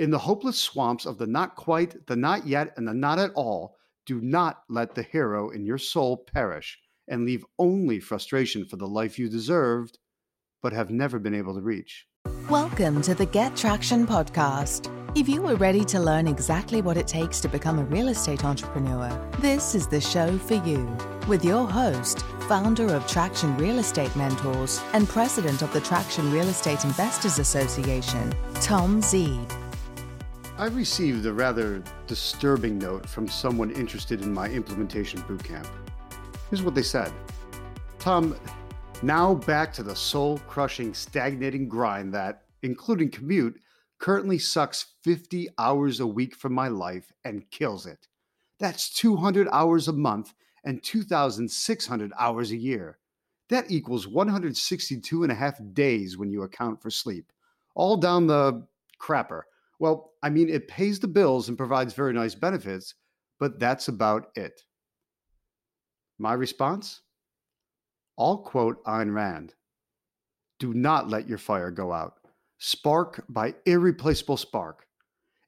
In the hopeless swamps of the not quite, the not yet, and the not at all, do not let the hero in your soul perish and leave only frustration for the life you deserved, but have never been able to reach. Welcome to the Get Traction Podcast. If you are ready to learn exactly what it takes to become a real estate entrepreneur, this is the show for you. With your host, founder of Traction Real Estate Mentors and president of the Traction Real Estate Investors Association, Tom Zeeb. I received a rather disturbing note from someone interested in my implementation bootcamp. Here's what they said Tom, now back to the soul crushing, stagnating grind that, including commute, currently sucks 50 hours a week from my life and kills it. That's 200 hours a month and 2,600 hours a year. That equals 162 and a half days when you account for sleep. All down the crapper. Well, I mean, it pays the bills and provides very nice benefits, but that's about it. My response? I'll quote Ayn Rand Do not let your fire go out. Spark by irreplaceable spark.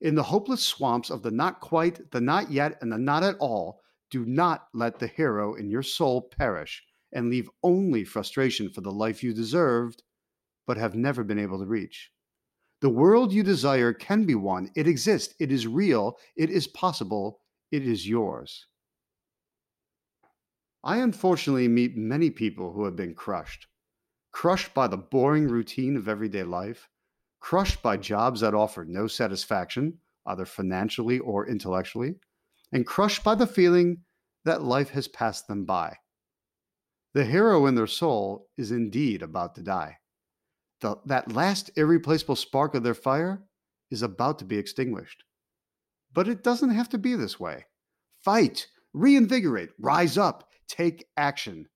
In the hopeless swamps of the not quite, the not yet, and the not at all, do not let the hero in your soul perish and leave only frustration for the life you deserved, but have never been able to reach. The world you desire can be won. It exists. It is real. It is possible. It is yours. I unfortunately meet many people who have been crushed. Crushed by the boring routine of everyday life, crushed by jobs that offer no satisfaction, either financially or intellectually, and crushed by the feeling that life has passed them by. The hero in their soul is indeed about to die. The, that last irreplaceable spark of their fire is about to be extinguished. But it doesn't have to be this way. Fight, reinvigorate, rise up, take action.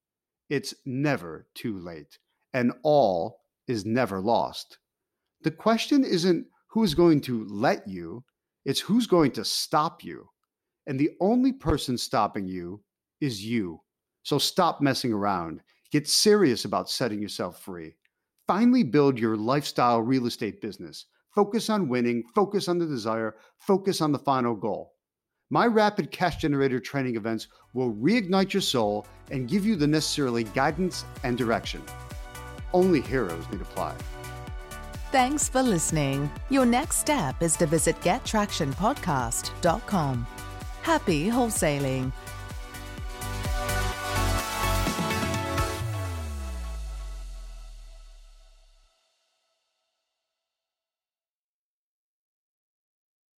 It's never too late, and all is never lost. The question isn't who's going to let you, it's who's going to stop you. And the only person stopping you is you. So stop messing around. Get serious about setting yourself free. Finally, build your lifestyle real estate business. Focus on winning, focus on the desire, focus on the final goal. My rapid cash generator training events will reignite your soul and give you the necessary guidance and direction. Only heroes need apply. Thanks for listening. Your next step is to visit gettractionpodcast.com. Happy wholesaling.